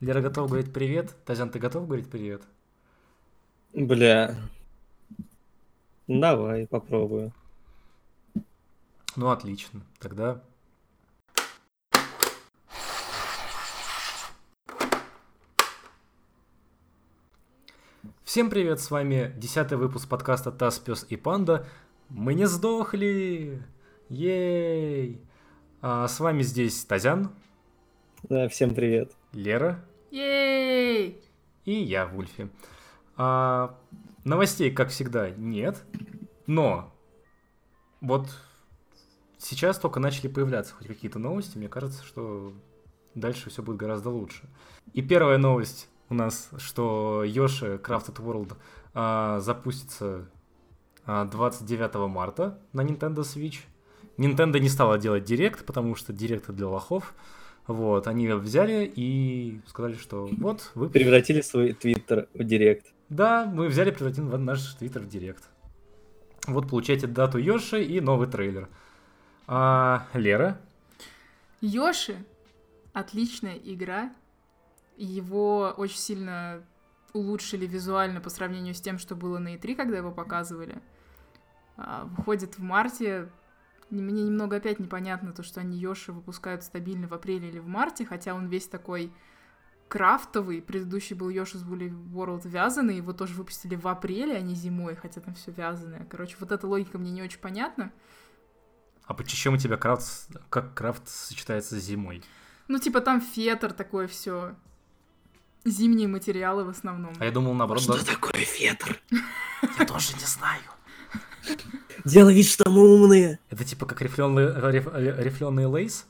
Лера готова говорить привет. Тазян, ты готов говорить привет? Бля. Давай, попробую. Ну, отлично. Тогда Всем привет, с вами десятый выпуск подкаста «Таз, пес и панда». Мы не сдохли! Ей! А с вами здесь Тазян. Да, всем привет. Лера. Ей! И я, Вульфи. А, новостей, как всегда, нет. Но вот сейчас только начали появляться хоть какие-то новости. Мне кажется, что дальше все будет гораздо лучше. И первая новость у нас, что Yoshi Crafted World а, запустится а, 29 марта на Nintendo Switch. Nintendo не стала делать директ, потому что директ для лохов. Вот, они взяли и сказали, что вот вы... Превратили свой твиттер в директ. Да, мы взяли, превратили наш твиттер в директ. Вот получаете дату Йоши и новый трейлер. А, Лера? Йоши отличная игра. Его очень сильно улучшили визуально по сравнению с тем, что было на E3, когда его показывали. А, выходит в марте. Мне немного опять непонятно то, что они Йоши выпускают стабильно в апреле или в марте, хотя он весь такой крафтовый. Предыдущий был Yoshi's Woolly World вязаный, его тоже выпустили в апреле, а не зимой, хотя там все вязаное. Короче, вот эта логика мне не очень понятна. А почему у тебя крафт, как крафт сочетается с зимой? Ну, типа там фетр такое все. Зимние материалы в основном. А я думал, наоборот... Что да- такое фетр? Я тоже не знаю. Делай вид, что мы умные. Это типа как рифленый, риф- рифленый лейс?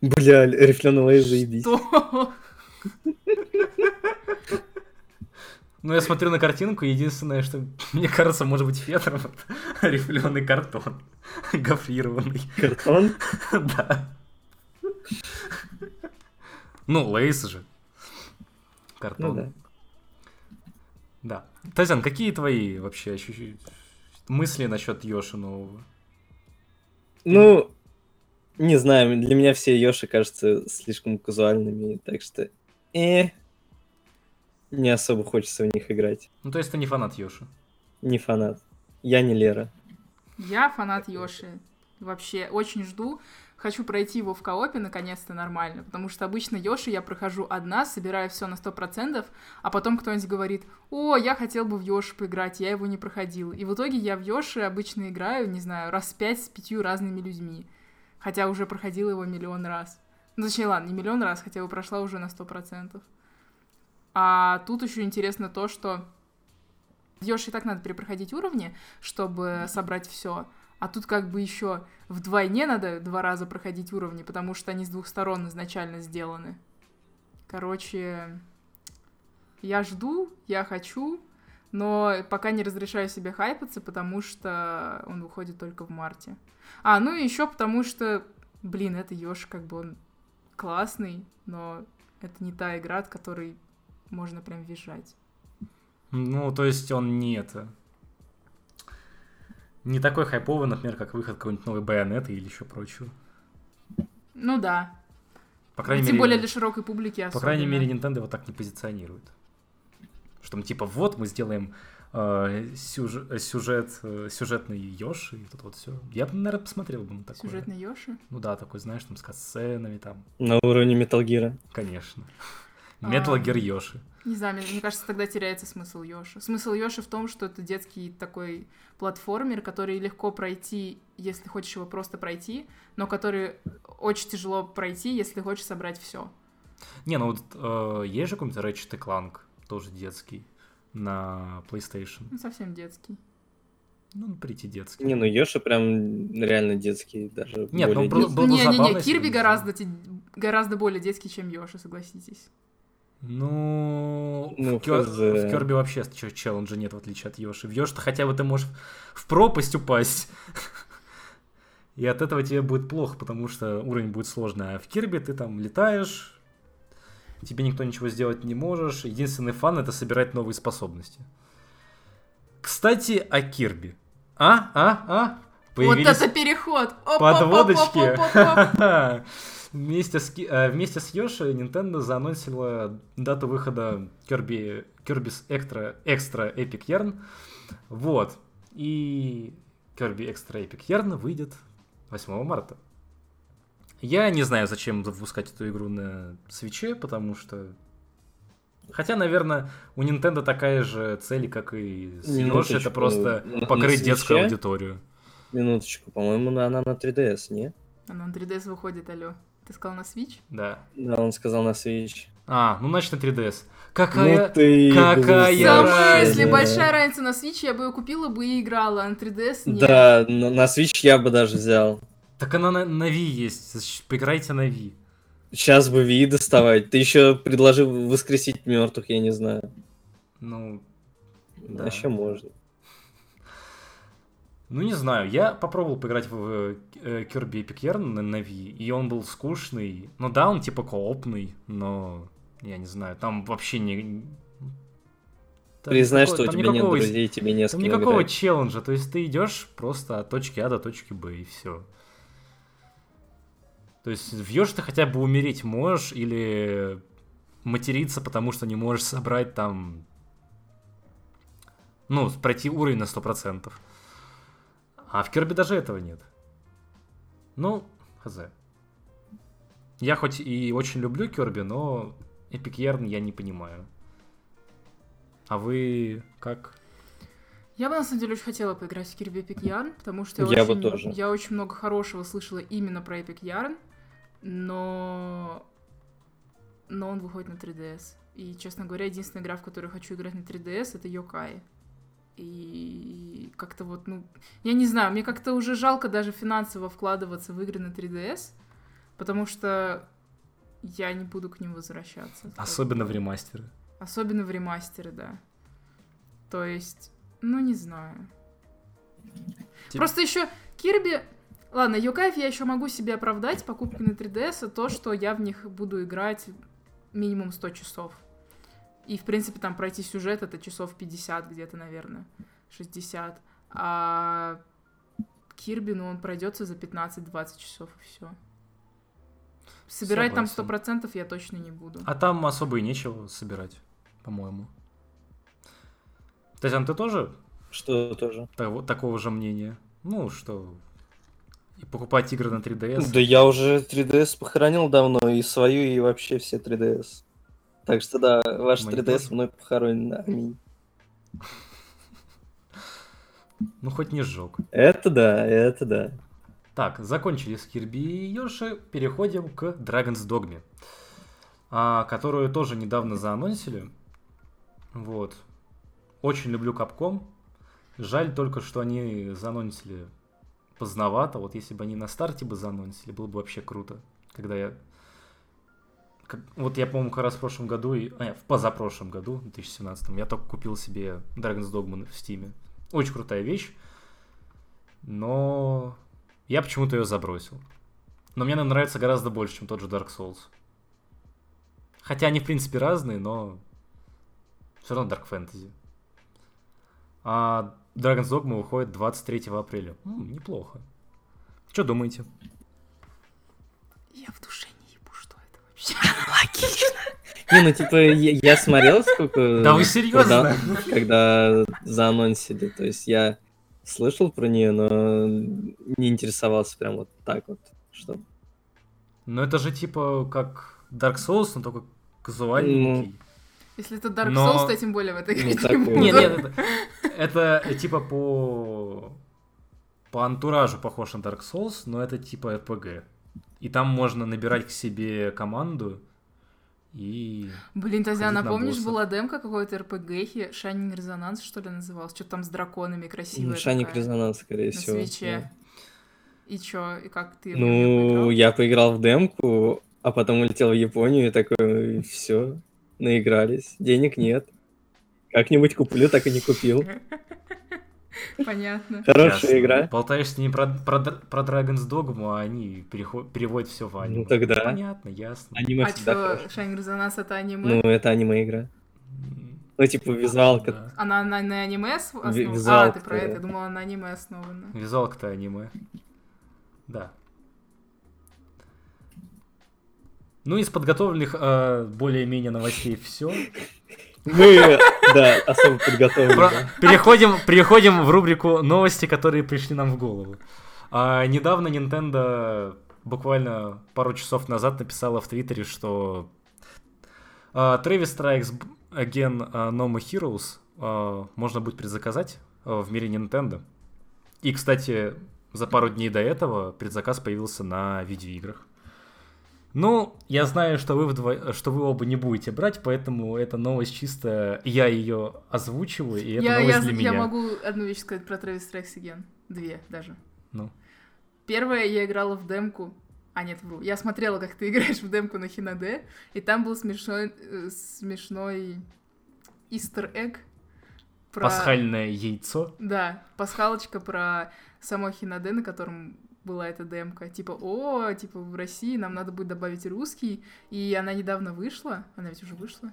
Бля, рифленый лейс, заебись. Что? Ну, я смотрю на картинку, единственное, что мне кажется, может быть фетр, вот, рифленый картон, гофрированный. Картон? Да. Ну, лейс же. Ну Картон. да. Да. Тазян, какие твои вообще ощущ- мысли насчет Йоши нового? Ну, не знаю, для меня все Йоши кажутся слишком казуальными, так что... Э, не особо хочется в них играть. Ну, то есть ты не фанат Йоши. Не фанат. Я не Лера. Я фанат Йоши. Вообще, очень жду. Хочу пройти его в коопе наконец-то нормально, потому что обычно Йоши я прохожу одна, собираю все на 100%, а потом кто-нибудь говорит, о, я хотел бы в Йоши поиграть, я его не проходил. И в итоге я в Йоши обычно играю, не знаю, раз пять с пятью разными людьми, хотя уже проходила его миллион раз. Ну, точнее, ладно, не миллион раз, хотя его прошла уже на 100%. А тут еще интересно то, что в Йоши и так надо перепроходить уровни, чтобы собрать все. А тут как бы еще вдвойне надо два раза проходить уровни, потому что они с двух сторон изначально сделаны. Короче, я жду, я хочу, но пока не разрешаю себе хайпаться, потому что он выходит только в марте. А, ну и еще потому что, блин, это Йоши, как бы он классный, но это не та игра, от которой можно прям визжать. Ну, то есть он не это... Не такой хайповый, например, как выход какой-нибудь новой байонеты или еще прочего. Ну да. По крайней Тем мере, более для широкой публики по крайней особенно. мере, Nintendo его так не позиционирует. Что мы типа, вот мы сделаем э, сюж- э, сюжет, э, сюжетный Йоши, и тут вот все. Я бы, наверное, посмотрел бы на такое. Сюжетный Йоши. Ну да, такой, знаешь, там с катсценами там, На уровне Metal Gear. конечно. А. Metal Gear Йоши. Не знаю, мне, мне кажется, тогда теряется смысл Йоши. Смысл Йоши в том, что это детский такой платформер, который легко пройти, если хочешь его просто пройти, но который очень тяжело пройти, если хочешь собрать все. Не, ну вот э, есть же какой-нибудь Ratchet Clank, тоже детский, на PlayStation. Ну, совсем детский. Ну, прийти детский. Не, ну Йоши прям реально детский, даже Нет, ну, был- детский. было бы забавно, Не-не-не, если Кирби гораздо, гораздо более детский, чем Йоши, согласитесь. Ну, Ну, в, Кер- в Керби вообще челленджа нет, в отличие от Йоши. В Йоши хотя бы ты можешь в пропасть упасть. И от этого тебе будет плохо, потому что уровень будет сложный. А в Кирби ты там летаешь, тебе никто ничего сделать не можешь. Единственный фан это собирать новые способности. Кстати, о Кирби. А, а, а? Вот это переход! Оп-оп-оп-оп-оп-оп. Подводочки. Вместе с, э, вместе с Йоши Nintendo заанонсила дату выхода Kirby, Kirby's Extra, Extra Epic Yarn. Вот. И Kirby Extra Epic Yarn выйдет 8 марта. Я не знаю, зачем выпускать эту игру на свече, потому что... Хотя, наверное, у Nintendo такая же цель, как и с Минуточку, это просто на- на покрыть детскую аудиторию. Минуточку, по-моему, она на 3DS, не? Она на 3DS выходит, алло. Ты сказал на Switch? Да. Да, он сказал на Switch. А, ну значит на 3DS. Какая... ну ты какая смысле, разница. большая разница на Switch, я бы ее купила бы и играла, а на 3DS нет. Да, на, на Switch я бы даже взял. Так она на, на Wii есть. Значит, Поиграйте на Wii. Сейчас бы Wii доставать. Ты еще предложил воскресить мертвых, я не знаю. Ну, да. Вообще можно. Ну, не знаю, я попробовал поиграть в э, Kirby Epic Yarn на, Wii, и он был скучный. Ну да, он типа коопный, но я не знаю, там вообще не... там Признай, никакого- что у тебя нет никакого- друзей, тебе не с кем никакого играть. челленджа, то есть ты идешь просто от точки А до точки Б, и все. То есть в Ёж ты хотя бы умереть можешь или материться, потому что не можешь собрать там... Ну, пройти уровень на 100%. А в Керби даже этого нет. Ну, хз. Я хоть и очень люблю Керби, но Epic Yarn я не понимаю. А вы как? Я бы на самом деле очень хотела поиграть в Kirby Epic Yarn, потому что Я бы очень, тоже. я очень много хорошего слышала именно про Epic Yarn, но... но он выходит на 3DS. И, честно говоря, единственная игра, в которую хочу играть на 3DS, это Йокай. И как-то вот, ну, я не знаю, мне как-то уже жалко даже финансово вкладываться в игры на 3DS, потому что я не буду к ним возвращаться. Особенно в ремастеры. Особенно в ремастере, да. То есть, ну не знаю. Тип- Просто еще Кирби. Ладно, Йокаев я еще могу себе оправдать покупкой на 3DS, то, что я в них буду играть минимум 100 часов. И, в принципе, там пройти сюжет это часов 50 где-то, наверное. 60. А Кирби, ну, он пройдется за 15-20 часов и все. Собирать там Согласен. 100% я точно не буду. А там особо и нечего собирать, по-моему. Татьяна, ты тоже Что тоже? того- такого же мнения? Ну, что и покупать игры на 3DS? Да я уже 3DS похоронил давно, и свою, и вообще все 3DS. Так что да, ваш Мои 3DS тоже. мной похоронен. Аминь. Ну, хоть не сжег. Это да, это да. Так, закончили с Кирби и Йоши, переходим к Dragon's Dogma, а, которую тоже недавно заанонсили. Вот. Очень люблю Capcom. Жаль только, что они заанонсили поздновато. Вот если бы они на старте бы заанонсили, было бы вообще круто. Когда я... как- Вот я, по-моему, как раз в прошлом году, и... а, в позапрошлом году, в 2017, я только купил себе Dragon's Dogma в Steam. Очень крутая вещь. Но я почему-то ее забросил. Но мне она нравится гораздо больше, чем тот же Dark Souls. Хотя они, в принципе, разные, но все равно Dark Fantasy. А Dragon's Dogma выходит 23 апреля. М, неплохо. Что думаете? Я в душе не вообще. Логично. Не, ну типа, я, я смотрел, сколько... Да вы серьезно? Когда, когда заанонсили, то есть я слышал про нее, но не интересовался прям вот так вот, что... Ну это же типа как Dark Souls, но только казуальненький. Если это Dark Но- Souls, то тем более в этой Ну, игре не буду. Нет, нет, это, это типа по по антуражу похож на Dark Souls, но это типа RPG. И там можно набирать к себе команду и... Блин, Тазян, Ходить на напомнишь, боссов. была демка какой-то РПГхи, Shining Resonance, что ли, называлась? Что там с драконами красивая Шаник такая. резонанс, скорее на всего. свече. И чё, и как ты? да. Ну, я поиграл в демку, а потом улетел в Японию и такой, все, наигрались, денег нет. Как-нибудь куплю, так и не купил. Понятно. Хорошая Ясно. игра. Болтаешь с ними про, про, про Dragon's Dogma, а они переход- переводят все в аниме. Ну, тогда. Понятно, ясно. Аниме А чё, хорошо. Shining Resonance это аниме? Ну, это аниме-игра. Ну, типа, визуалка. да. Она на, на аниме ос- основана? А, визуалка, ты про это, я думала, на аниме основана. Визуалка-то аниме. Да. Ну, из подготовленных э, более-менее новостей все. Мы, да, особо подготовлены. Переходим, переходим в рубрику новости, которые пришли нам в голову. А, недавно Nintendo буквально пару часов назад написала в Твиттере, что а, Travis Strikes Again а, No More Heroes а, можно будет предзаказать а, в мире Nintendo. И, кстати, за пару дней до этого предзаказ появился на видеоиграх. Ну, я знаю, что вы, вдво... что вы оба не будете брать, поэтому эта новость чисто... Я ее озвучиваю, и это Я, новость я, для меня. я могу одну вещь сказать про Strikes Again. Две даже. Ну. Первое, я играла в демку. А, нет, вру. Я смотрела, как ты играешь в демку на Хинаде, и там был смешной, э, смешной истер эгг про... Пасхальное яйцо. Да, пасхалочка про само Хинаде, на котором была эта демка. Типа, о, типа, в России нам надо будет добавить русский, и она недавно вышла. Она ведь уже вышла?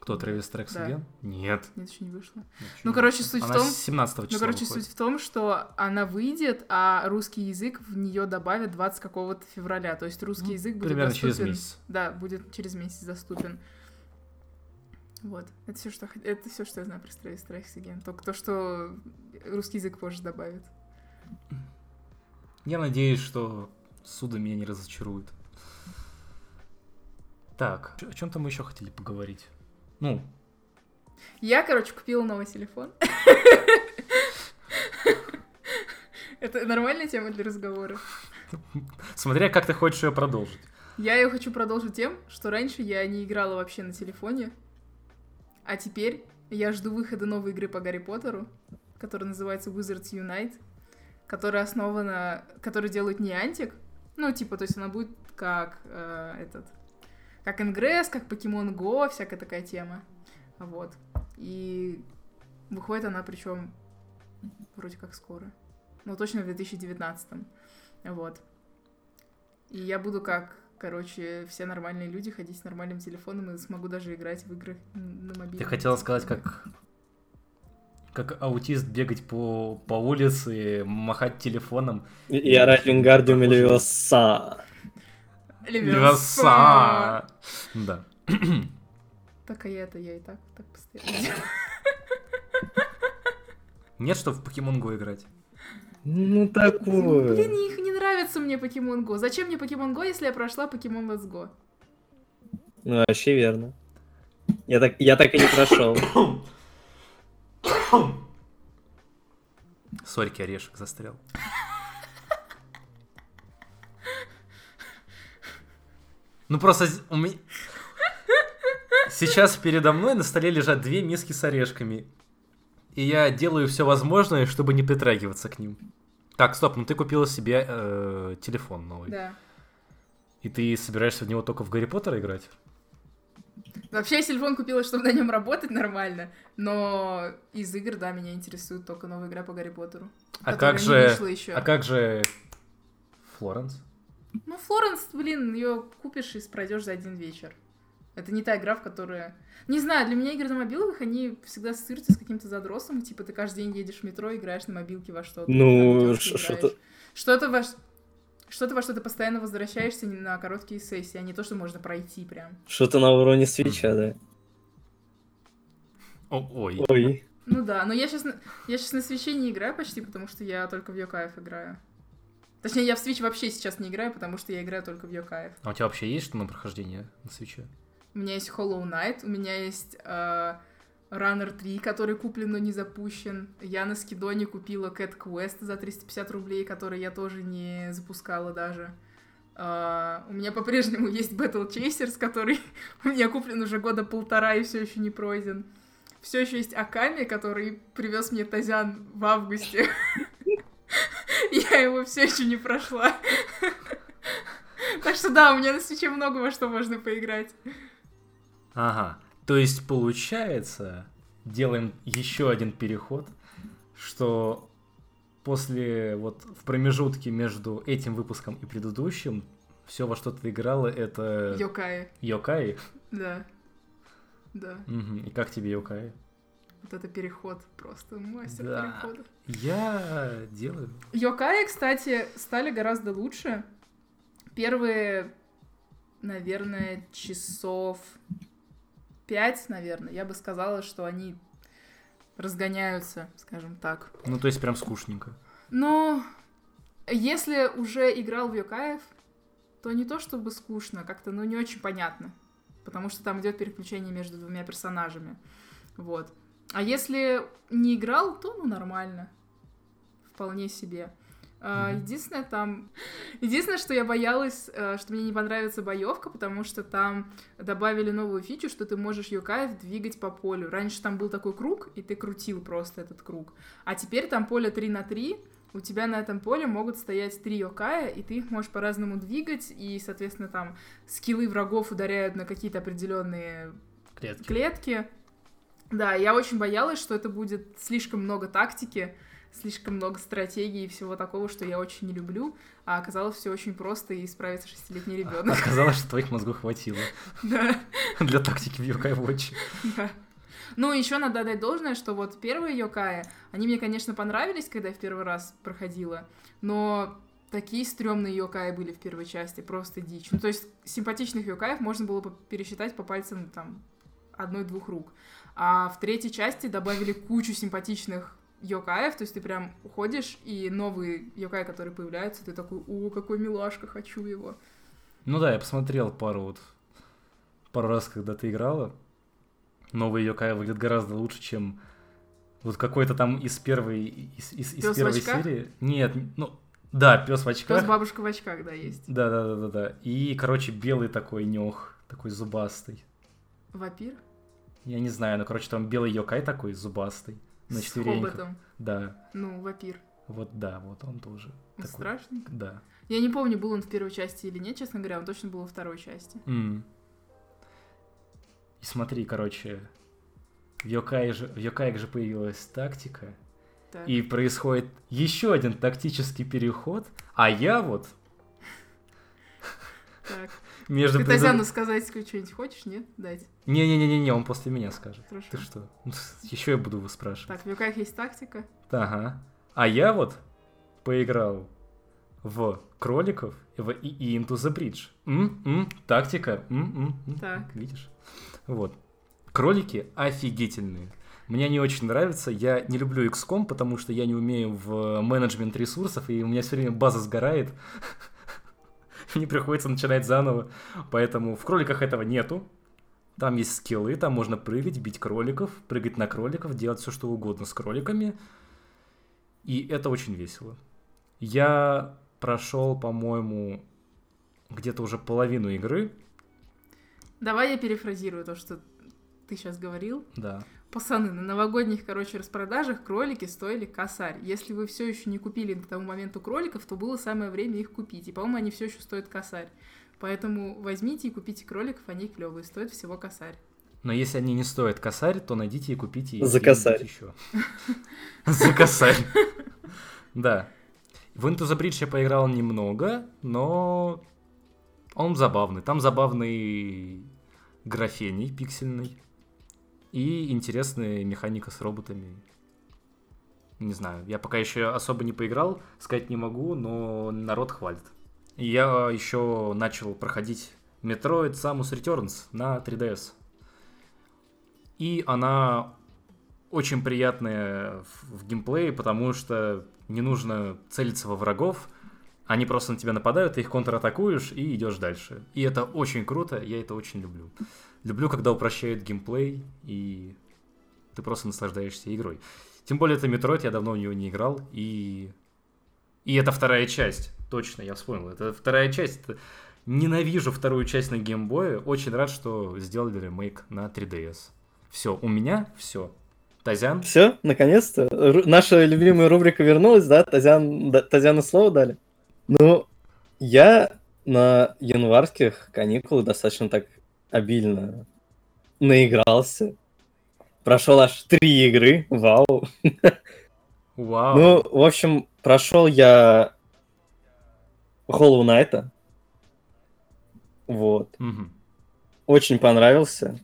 Кто, Трэвис Трекс Да. Again? Нет. Нет, еще не вышла. Ничего. Ну, короче, суть в Она том... 17 числа Ну, короче, выходит. суть в том, что она выйдет, а русский язык в нее добавят 20 какого-то февраля. То есть русский Ну, язык будет Примерно доступен. через месяц. Да, будет через месяц доступен. Вот. Это все, что это все, что я знаю про Travis Strikes Again. Только то, что русский язык позже добавят. Я надеюсь, что суда меня не разочарует. Так, о чем-то мы еще хотели поговорить. Ну, Я, короче, купила новый телефон. Это нормальная тема для разговора. смотря как ты хочешь ее продолжить. Я ее хочу продолжить тем, что раньше я не играла вообще на телефоне, а теперь я жду выхода новой игры по Гарри Поттеру, которая называется Wizards Unite, которая основана, которую делают не Антик, ну, типа, то есть она будет как э, этот, как Ингресс, как Pokemon Go, всякая такая тема, вот. И выходит она причем вроде как скоро, ну, точно в 2019, вот. И я буду как, короче, все нормальные люди ходить с нормальным телефоном и смогу даже играть в игры на мобильном. Ты хотела сказать, как как аутист бегать по, по улице, махать телефоном. И орать Вингардиум или Левиоса. Левиаса. Да. Так, а я это, я и так, так постоянно. Нет, что в Pokemon Go играть. Ну Блин, такое. их не нравится мне Pokemon Go. Зачем мне Pokemon Go, если я прошла Pokemon Let's Go? Ну, вообще верно. Я так, я так и не прошел. Сорьки, орешек застрял. Ну просто у меня... Сейчас передо мной на столе лежат две миски с орешками. И я делаю все возможное, чтобы не притрагиваться к ним. Так, стоп, ну ты купила себе э, телефон новый. Да. И ты собираешься в него только в Гарри Поттера играть? Вообще, я телефон купила, чтобы на нем работать нормально, но из игр, да, меня интересует только новая игра по Гарри Поттеру. А которая как не же... вышла еще. А как же... Флоренс? Ну, Флоренс, блин, ее купишь и пройдешь за один вечер. Это не та игра, в которой... Не знаю, для меня игры на мобилах, они всегда ассоциируются с каким-то задросом. Типа ты каждый день едешь в метро, играешь на мобилке во что-то. Ну, что-то... Что-то во... Что-то во что ты постоянно возвращаешься не на короткие сессии, а не то, что можно пройти прям. Что-то на уровне свеча, да. О, ой. Ой. Ну да, но я сейчас на... я сейчас на свече не играю почти, потому что я только в Йокаев играю. Точнее, я в Switch вообще сейчас не играю, потому что я играю только в Йокаев. А у тебя вообще есть что на прохождение на свече? У меня есть Hollow Knight, у меня есть э, Runner 3, который куплен, но не запущен. Я на скидоне купила Cat Quest за 350 рублей, который я тоже не запускала даже. Э, у меня по-прежнему есть Battle Chasers, который у меня куплен уже года полтора и все еще не пройден. Все еще есть Аками, который привез мне Тазян в августе. Я его все еще не прошла. Так что да, у меня на свече много во что можно поиграть. Ага. То есть получается, делаем еще один переход, что после вот в промежутке между этим выпуском и предыдущим все во что ты играла это Йокаи, Йокаи. да. Да, Мгм. И как тебе Йокаи? вот это переход просто, мастер Да. перехода. Я делаю. Йокаи, кстати, стали гораздо лучше. Первые наверное, часов пять, наверное. Я бы сказала, что они разгоняются, скажем так. Ну, то есть прям скучненько. Но если уже играл в Йокаев, то не то чтобы скучно, как-то, ну, не очень понятно. Потому что там идет переключение между двумя персонажами. Вот. А если не играл, то, ну, нормально. Вполне себе. А, Единственное, там... Единственное, что я боялась, э, что мне не понравится боевка, потому что там добавили новую фичу, что ты можешь Йокаев двигать по полю. Раньше там был такой круг, и ты крутил просто этот круг. А теперь там поле 3 на 3, у тебя на этом поле могут стоять три Йокая, и ты их можешь по-разному двигать, и, соответственно, там скиллы врагов ударяют на какие-то определенные Клетки. клетки. Да, я очень боялась, что это будет слишком много тактики, слишком много стратегии и всего такого, что я очень не люблю, а оказалось все очень просто и справится шестилетний ребенок. Оказалось, что твоих мозгов хватило Да, для тактики в Yokai Watch. да. Ну, еще надо отдать должное, что вот первые Йокаи, они мне, конечно, понравились, когда я в первый раз проходила, но такие стрёмные Йокаи были в первой части, просто дичь. Ну, то есть симпатичных Йокаев можно было бы пересчитать по пальцам, там, одной-двух рук. А в третьей части добавили кучу симпатичных Йокаев, то есть ты прям уходишь, и новые Йокаи, которые появляются, ты такой, о, какой милашка, хочу его. Ну да, я посмотрел пару вот пару раз, когда ты играла. Новый Йокай выглядит гораздо лучше, чем вот какой-то там из первой из, из, из Пёс первой серии. Нет, ну да, пес в очках. Пес бабушка в очках, да, есть. Да, да, да, да, да. И, короче, белый такой нёх, такой зубастый. Вампир? Я не знаю, ну, короче, там белый Йокай такой зубастый. На С четвереньках. хоботом. Да, Ну, вампир. вот да, вот он тоже. Он такой. страшный. Да. Я не помню, был он в первой части или нет, честно говоря, он точно был во второй части. М. И смотри, короче, в Йокае же, в Йокаях же появилась тактика, Так. и происходит еще один тактический переход, а я вот Так. Между... Ты предыд- Тазяну сказать что-нибудь хочешь, нет? Дать. Не-не-не-не, он после меня скажет. Хорошо. Ты что? Еще я буду его спрашивать. Так, в Юках есть тактика. Ага. А я вот поиграл в кроликов в и, Into the Bridge. М, м, тактика. М, м, м. Так. Видишь? Вот. Кролики офигительные. Мне они очень нравятся. Я не люблю XCOM, потому что я не умею в менеджмент ресурсов, и у меня все время база сгорает. Мне приходится начинать заново. Поэтому в кроликах этого нету. Там есть скиллы, там можно прыгать, бить кроликов, прыгать на кроликов, делать все что угодно с кроликами. И это очень весело. Я прошел, по-моему, где-то уже половину игры. Давай я перефразирую то, что ты сейчас говорил. Да. Пацаны, на новогодних, короче, распродажах кролики стоили косарь. Если вы все еще не купили к тому моменту кроликов, то было самое время их купить. И, по-моему, они все еще стоят косарь. Поэтому возьмите и купите кроликов, они клевые, стоят всего косарь. Но если они не стоят косарь, то найдите и купите За косарь. еще. За косарь. Да. В Into the Bridge я поиграл немного, но он забавный. Там забавный графений пиксельный и интересная механика с роботами. Не знаю, я пока еще особо не поиграл, сказать не могу, но народ хвалит. И я еще начал проходить Metroid Samus Returns на 3DS. И она очень приятная в, в геймплее, потому что не нужно целиться во врагов, они просто на тебя нападают, ты их контратакуешь и идешь дальше. И это очень круто, я это очень люблю. Люблю, когда упрощают геймплей, и ты просто наслаждаешься игрой. Тем более это Metroid, я давно в него не играл, и... И это вторая часть, точно, я вспомнил. Это вторая часть. Ненавижу вторую часть на геймбое. Очень рад, что сделали ремейк на 3DS. Все, у меня все. Тазян? Все, наконец-то. Наша любимая рубрика вернулась, да? Тазян, да, Тазяну слово дали? Ну, я на январских каникулах достаточно так обильно наигрался. Прошел аж три игры, вау. Вау. Ну, в общем, прошел я Hollow Knight. Вот. Мгм. Очень понравился.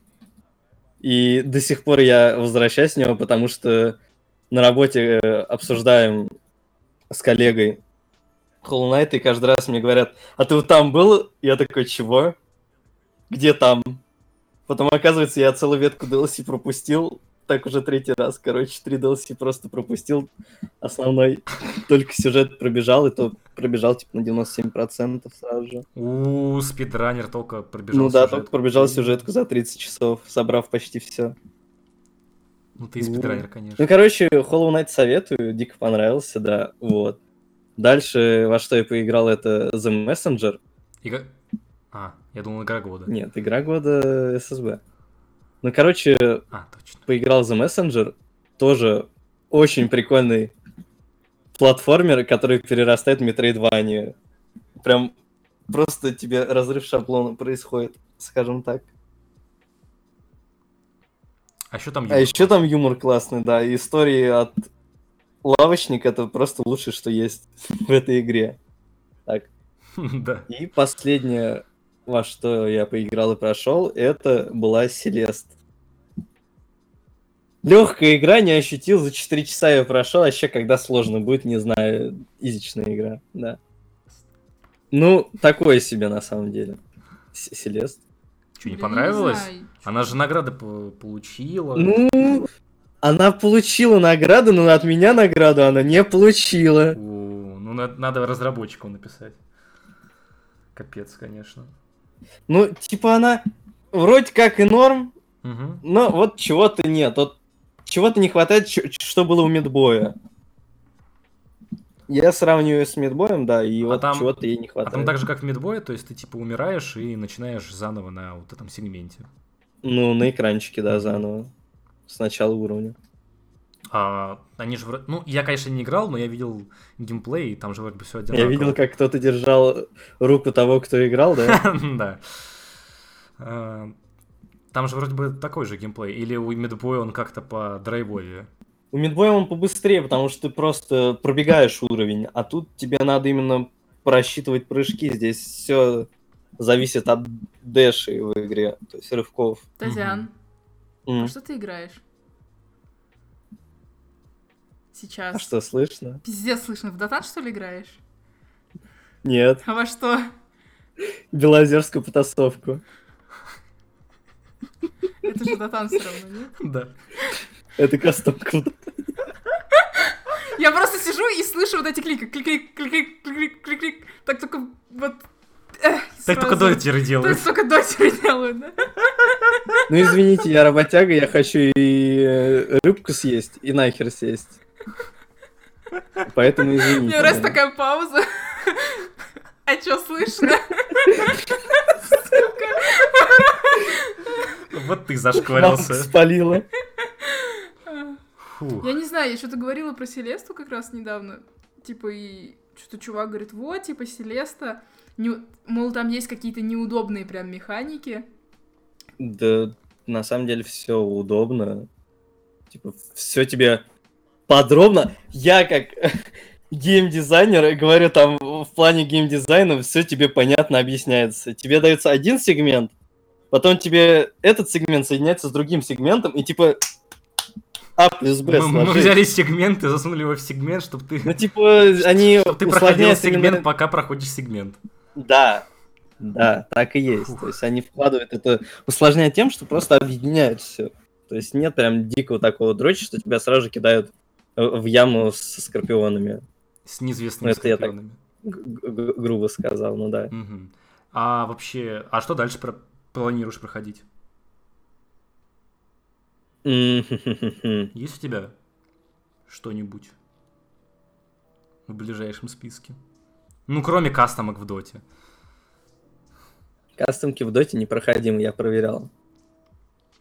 И до сих пор я возвращаюсь в него, потому что на работе э, обсуждаем с коллегой Hollow Knight, и каждый раз мне говорят, а ты вот там был? Я такой, чего? где там? Потом, оказывается, я целую ветку DLC пропустил. Так уже третий раз, короче, три DLC просто пропустил. Основной только сюжет пробежал, и то пробежал типа на 97% сразу же. У спидранер только пробежал ну да, сюжетку. только пробежал сюжетку за 30 часов, собрав почти все. Ну ты и спидранер, конечно. Ну, короче, Hollow Knight советую, дико понравился, да, вот. Дальше, во что я поиграл, это The Messenger. Игра- А, я думал, игра года. Нет, игра года SSB. Ну, короче, А, точно. поиграл The Messenger, тоже очень прикольный платформер, который перерастает в Metroidvania. Прям просто тебе разрыв шаблона происходит, скажем так. А еще там А еще там юмор классный, да, и истории от лавочника это просто лучшее, что есть в этой игре. Так, Да. и последнее, во что я поиграл и прошел, это была Селест. Легкая игра, не ощутил, за 4 часа я прошел, а еще когда сложно будет, не знаю, изичная игра, да. Ну, такое себе на самом деле. С- Селест. Что, не понравилось? знаю. Она же награды по- получила. Ну, она получила награду, но от меня награду она не получила. У, Ну, на- надо разработчикам написать. Капец, конечно. Ну, типа она вроде как и норм, Мгм. но вот чего-то нет. Вот чего-то не хватает, что было у Медбоя. Я сравниваю с Медбоем, да, и А вот там- чего-то ей не А хватает. там так же, как в Мидбое, то есть ты типа умираешь и начинаешь заново на вот этом сегменте. Ну, на экранчике, да, заново. С начала уровня. А они же вроде... Ну, я, конечно, не играл, но я видел геймплей, и там же вроде бы все Я видел, как кто-то держал руку того, кто играл, да? Да. А, Там же вроде бы такой же геймплей. Или у Мидбоя он как-то по драйвовее. У Медбоя он побыстрее, потому что ты просто пробегаешь уровень, а тут тебе надо именно просчитывать прыжки. Здесь все зависит от дэшей в игре, то есть рывков. Тазян, М. а что ты играешь? Сейчас. А что, слышно? Пиздец, слышно. В Дотан, что ли, играешь? Нет, А во что? белозерскую потасовку. Это же Дотан все равно, нет? Да. Это кастомка. Я просто сижу и слышу вот эти клики. Клик-клик, клик-клик, клик-клик. Так только вот... эх, Так только дотеры Так делают. только дотеры делают, да? Ну извините, я работяга, я хочу и э, рыбку съесть, и нахер съесть. Поэтому Мне извините. нравится да. такая пауза. А чё слышно? Вот ты зашкварился. спалила. Я не знаю, я что-то говорила про Селесту как раз недавно. Типа, и что-то чувак говорит, вот, типа, Селеста, не- мол, там есть какие-то неудобные прям механики. Да, на самом деле все удобно. Типа, все тебе подробно. Я как геймдизайнер говорю там в плане геймдизайна все тебе понятно объясняется. Тебе дается один сегмент, потом тебе этот сегмент соединяется с другим сегментом, и типа А плюс Б Мы, мы взяли сегмент и засунули его в сегмент, чтобы ты, Ну, типа, они чтоб ты проходил усложняют сегмент, именно- пока проходишь сегмент. Да, да, так и есть. Фух. То есть они вкладывают это, усложняют тем, что просто объединяют все. То есть нет прям дикого такого дрочи, что тебя сразу же кидают в яму со скорпионами. С неизвестными Ну, это я так- скорпионами. Грубо сказал, ну да. Мгм. А вообще, а что дальше про- планируешь проходить? Есть у тебя что-нибудь в ближайшем списке? Ну, кроме кастомок в доте. Кастомки в доте непроходимы, я проверял.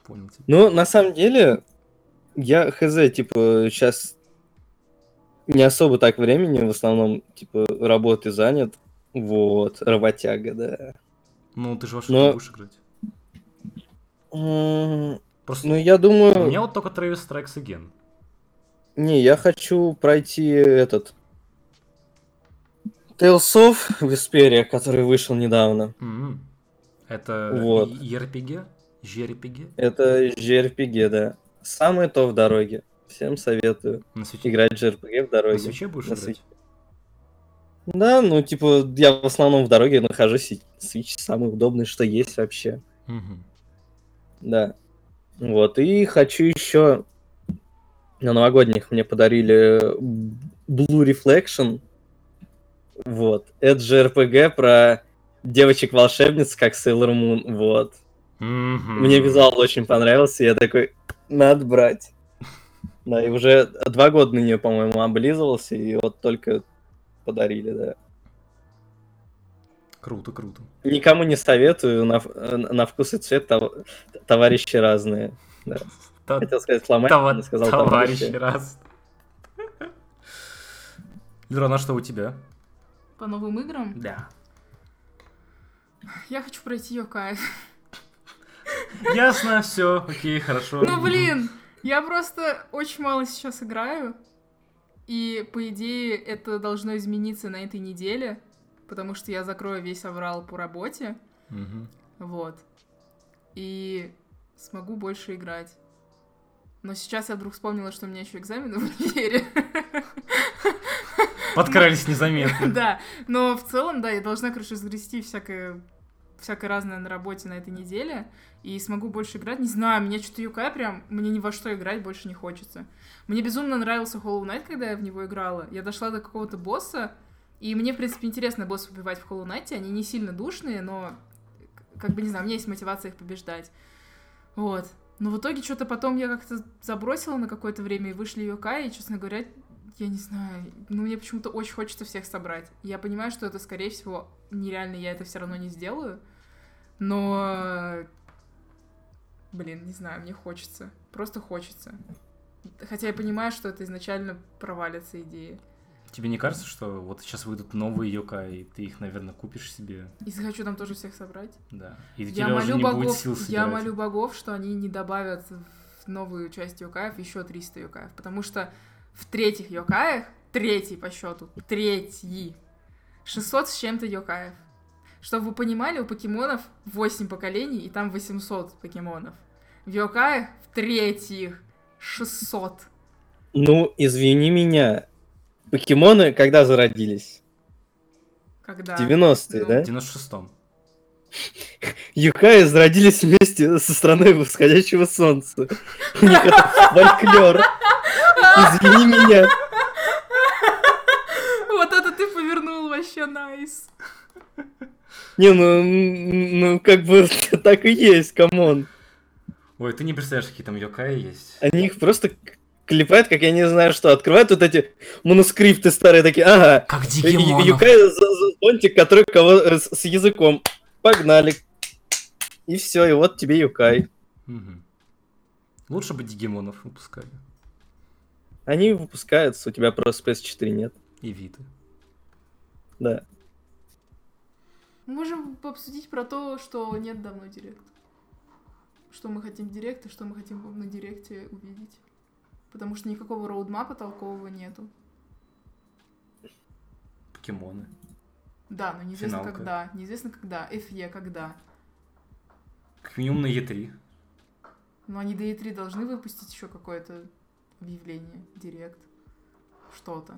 Понял тебя. Ну, на самом деле, я хз, типа, сейчас не особо так времени, в основном, типа, работы занят. Вот, работяга, да. Ну, ты же во что Но- будешь играть? Просто Ну, я у думаю... меня вот только Travis Strikes Again. Не, я хочу пройти этот... Tales of Vesperia, который вышел недавно. М. Это Вот. ERPG? JRPG? Это JRPG, да. Самое то в дороге. Всем советую На свече, играть в JRPG в на дороге. свече будешь На играть? свече. Да, ну, типа, я в основном в дороге нахожусь, и Switch самый удобный, что есть вообще. Мгм. Да. Вот, и хочу еще... На новогодних мне подарили Blue Reflection. Вот. Это же RPG про девочек-волшебниц, как Sailor Moon. Вот. Мгм. Мне визуал очень понравился, я такой, надо брать. Да, и уже два года на нее, по-моему, облизывался, и вот только подарили, да. Круто, круто. Никому не советую, на, на вкус и цвет тов- товарищи разные. Та- Хотел сказать фломастер, това- сказал Товарищи товарищи. раз. Лера, на что у тебя? По новым играм Да. я хочу пройти Йокай. Ясно, все, окей, хорошо. Ну блин, я просто очень мало сейчас играю. И по идее это должно измениться на этой неделе, потому что я закрою весь аврал по работе. Мгм. Вот. И смогу больше играть. Но сейчас я вдруг вспомнила, что у меня еще экзамены в универе. Подкрались незаметно. Да, но в целом, да, я должна, короче, сгрести всякое, всякое разное на работе на этой неделе, и смогу больше играть. Не знаю, меня что-то Юкай прям, мне ни во что играть больше не хочется. Мне безумно нравился Hollow Knight, когда я в него играла. Я дошла до какого-то босса, и мне, в принципе, интересно босс убивать в Hollow Knight. Они не сильно душные, но, как бы, не знаю, у меня есть мотивация их побеждать. Вот. Но в итоге что-то потом я как-то забросила на какое-то время, и вышли Юкай, и, честно говоря, я не знаю, ну мне почему-то очень хочется всех собрать. Я понимаю, что это, скорее всего, нереально, я это все равно не сделаю. Но, блин, не знаю, мне хочется. Просто хочется. Хотя я понимаю, что это изначально провалится идея. Тебе не кажется, что вот сейчас выйдут новые Йока, и ты их, наверное, купишь себе? И захочу там тоже всех собрать. Да. И Я молю богов, я молю богов, что они не добавят в новую часть Йокаев еще 300 Йокаев, потому что в третьих Йокаях, третий по счету, третий, 600 с чем-то Йокаев. Чтобы вы понимали, у покемонов 8 поколений, и там 800 покемонов. В Йокаях в третьих 600. Ну, извини меня. Покемоны когда зародились? Когда? 90-е, Ну. да? В 96-м. Юкаи зародились вместе со страной восходящего солнца. У них это фольклор. Извини меня. Вот это ты повернул вообще найс. Не, ну, ну как бы так и есть, come on. Ой, ты не представляешь, какие там ёкаи есть. Они их просто к- клепают, как я не знаю что. Открывают вот эти манускрипты старые такие. Ага, Как ё- ёкай зонтик, который кого э, с, с языком. Погнали. И все, и вот тебе ёкай. Лучше бы Дигимонов выпускали. Они выпускаются, у тебя просто PS4 нет. И Виты. Да. Можем обсудить про то, что нет давно директ. Что мы хотим в директ и что мы хотим на директе увидеть. Потому что никакого роудмапа толкового нету. Покемоны. Да, но неизвестно Финалка. когда. Неизвестно когда. FE когда. Как минимум на Е3. Но они до E3 должны выпустить еще какое-то объявление, директ, что-то.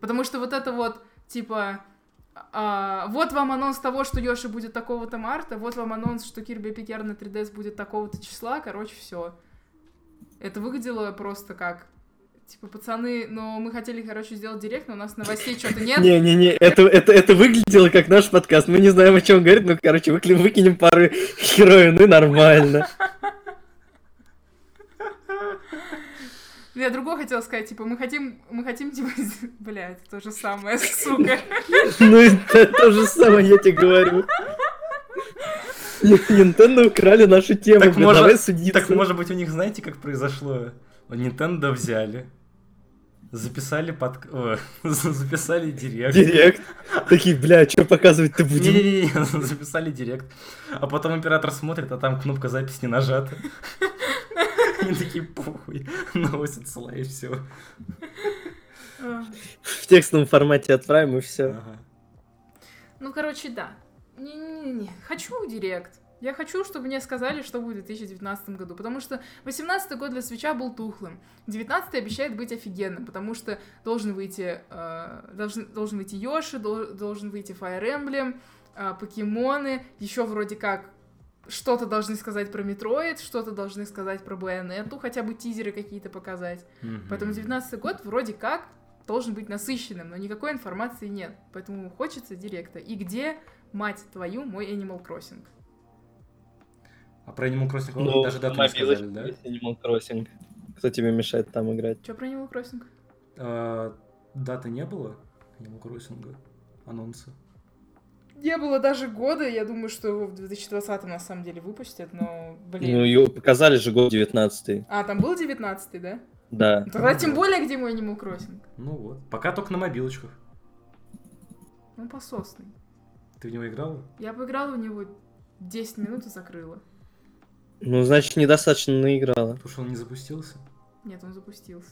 Потому что вот это вот, типа, а, вот вам анонс того, что Йоши будет такого-то марта, вот вам анонс, что Epic Yarn на 3DS будет такого-то числа, короче, все. Это выглядело просто как, типа, пацаны, но мы хотели, короче, сделать директ, но у нас новостей что-то нет. Не-не-не, это, это, это выглядело как наш подкаст. Мы не знаем, о чем говорит, ну, короче, выкли- выкинем пару героев, ну и нормально. Я другое хотела сказать, типа, мы хотим, мы хотим, типа, бля, это то же самое, сука. Ну, это то же самое, я тебе говорю. Nintendo украли нашу тему, Так блин, может- давай судиться. Так может быть у них, знаете, как произошло? Nintendo взяли, записали под... о, записали директ. Директ. Такие, бля, что показывать-то будем? Не-не-не, записали директ. А потом оператор смотрит, а там кнопка запись не нажата. Они такие, похуй, новость отсылай, и все. В текстовом формате отправим, и все. Ну, короче, да. Не-не-не. Хочу директ. Я хочу, чтобы мне сказали, что будет в 2019 году, потому что 18 год для свеча был тухлым. 19 обещает быть офигенным, потому что должен выйти, э, должен, должен выйти Йоши, дол- должен выйти Fire Emblem, э, покемоны, еще вроде как что-то должны сказать про Метроид, что-то должны сказать про Байонету, хотя бы тизеры какие-то показать. Мгм. Поэтому 19 год вроде как должен быть насыщенным, но никакой информации нет. Поэтому хочется директа. И где, мать твою, мой Animal Crossing? А про Animal Crossing Ну, даже дату не сказали, да? Animal Crossing. Кто тебе мешает там играть? Что про Animal Crossing? А, даты не было Animal Crossing? Анонса? Не было даже года, я думаю, что его в 2020 на самом деле выпустят, но, блин. Ну, ее показали же год 19 А, там был 19 да? Да. Тогда тем более, где мой Animal Crossing? Ну вот. Пока только на мобилочках. Ну, пососный. Ты в него играла? Я поиграла в него 10 минут и закрыла. Ну, значит, недостаточно наиграла. Потому что он не запустился? Нет, он запустился.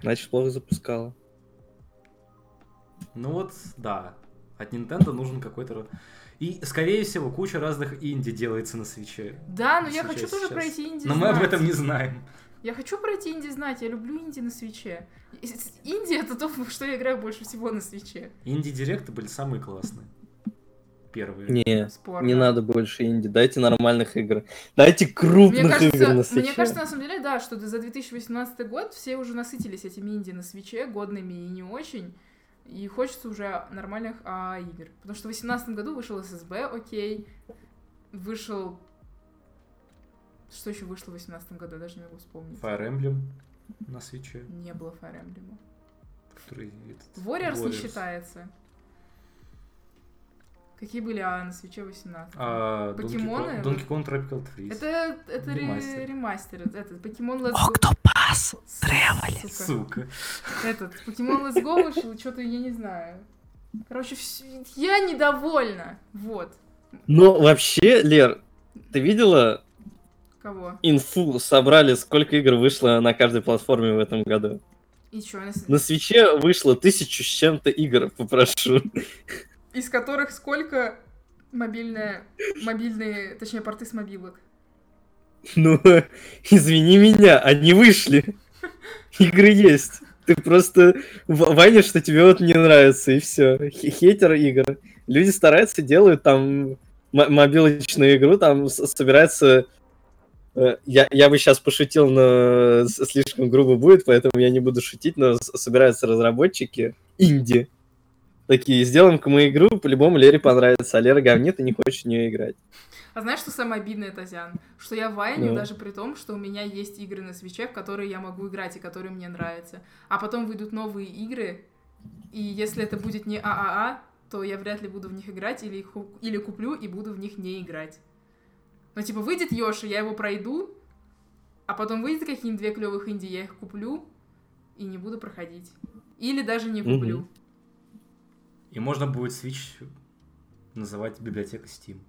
Значит, плохо запускала. Ну вот, да. От Nintendo нужен какой-то... И, скорее всего, куча разных инди делается на свече. Да, но я хочу тоже сейчас. пройти инди Но мы об этом не знаем. Я хочу пройти инди знать, я люблю инди на свече. Инди это то, что я играю больше всего на свече. Инди-директы были самые классные. Первые. Не, Спорно. не надо больше инди. Дайте нормальных игр. Дайте крупных Мне кажется, игр на мне свече. кажется, на самом деле, да, что за 2018 год все уже насытились этими инди на свече, годными и не очень. И хочется уже нормальных а, игр. Потому что в 2018 году вышел SSB, окей. Вышел... Что еще вышло в 2018 году, я даже не могу вспомнить. Fire Emblem на свече. Не было Fire Emblem. Который этот, Warriors, не считается. Какие были а, на свече 18? А, Покемоны? Donkey Kong, Tropical Freeze. Это, это ре- Ремастер. ремастер. Этот Покемон Let's Go. Октопас! Сука. Сука. Этот Покемон Let's Go вышел, что-то я не знаю. Короче, вс- я недовольна. Вот. Ну, вообще, Лер, ты видела Кого? инфу? Собрали, сколько игр вышло на каждой платформе в этом году? И чё? нас- На свече вышло тысячу с чем-то игр, попрошу. Из которых сколько мобильные, мобильные, точнее, порты с мобилок? Ну, извини меня, они вышли. Игры есть. Ты просто ванишь, что тебе вот не нравится, и все. Хейтер игр. Люди стараются, делают там мобилочную игру, там собирается... э, Я, я бы сейчас пошутил, но слишком грубо будет, поэтому я не буду шутить, но собираются разработчики инди. Такие, сделаем-ка мы игру, по-любому Лере понравится, а Лера говнит и не хочет в нее играть. А знаешь, что самое обидное, Тазян? Что я вайню Ну. даже при том, что у меня есть игры на свече, в которые я могу играть и которые мне нравятся. А потом выйдут новые игры, и если это будет не ААА, то я вряд ли буду в них играть или, их или куплю и буду в них не играть. Ну, типа, выйдет Йоши, я его пройду, а потом выйдет какие-нибудь две клевых инди, я их куплю и не буду проходить. Или даже не куплю. Мгм. И можно будет Switch называть библиотекой Steam.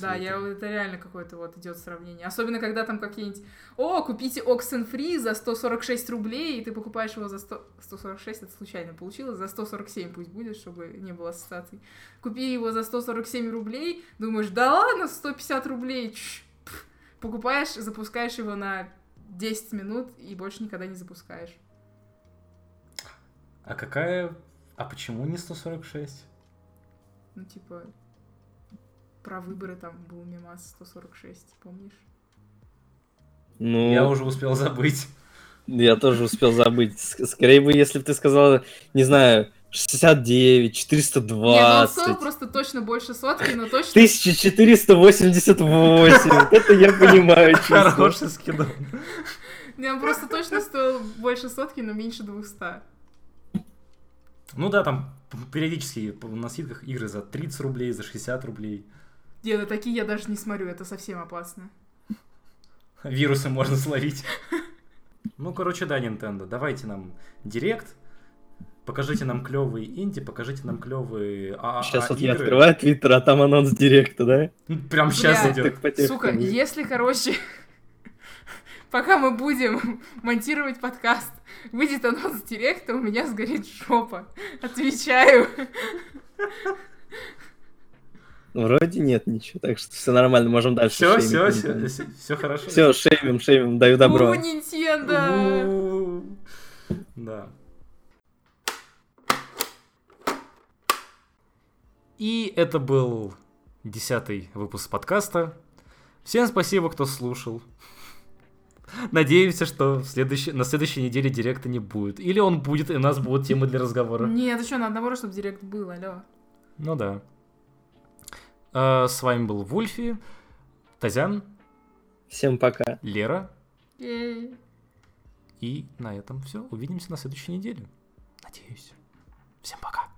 Да, я, это реально какое-то вот идет сравнение. Особенно, когда там какие-нибудь... О, купите Oxenfree за 146 рублей, и ты покупаешь его за 100... 146, это случайно получилось, за 147 пусть будет, чтобы не было ассоциаций. Купи его за 147 рублей, думаешь, да ладно, 150 рублей, чш, пф. покупаешь, запускаешь его на 10 минут и больше никогда не запускаешь. А какая... А почему не 146? Ну, типа, про выборы там был мемас 146, помнишь? Ну, Я уже успел забыть. Я тоже успел забыть. Ск- Скорее бы, если бы ты сказала, не знаю, 69, Нет, ну он 420, стоил просто точно больше сотки, но точно 1488. Вот Это я понимаю, чувство. Хороший скидон. Не, он просто точно стоил больше сотки, но меньше 200. Ну да, там периодически на скидках игры за 30 рублей, за 60 рублей. Нет, на такие я даже не смотрю, это совсем опасно. Вирусы можно словить. Ну, короче, да, Nintendo, давайте нам директ, покажите нам клевые инди, покажите нам клевые ААА Сейчас вот я открываю твиттер, а там анонс директа, да? Ну, Прям сейчас Бля. идет. Сука, если, короче, пока мы будем монтировать подкаст, выйдет анонс директа, у меня сгорит жопа. Отвечаю. Вроде нет ничего, так что все нормально, можем дальше. Все, все, все, все, все хорошо. Все, шеймим, шеймим, даю добро. У, Nintendo! Да. И это был десятый выпуск подкаста. Всем спасибо, кто слушал. Надеемся, что следующий, на следующей неделе директа не будет. Или он будет, и у нас будут темы для разговора. Нет, еще на одного, чтобы директ был, алло. Ну да. Э, с вами был Вульфи, Тазян. Всем пока. Лера. И на этом все. Увидимся на следующей неделе. Надеюсь. Всем пока.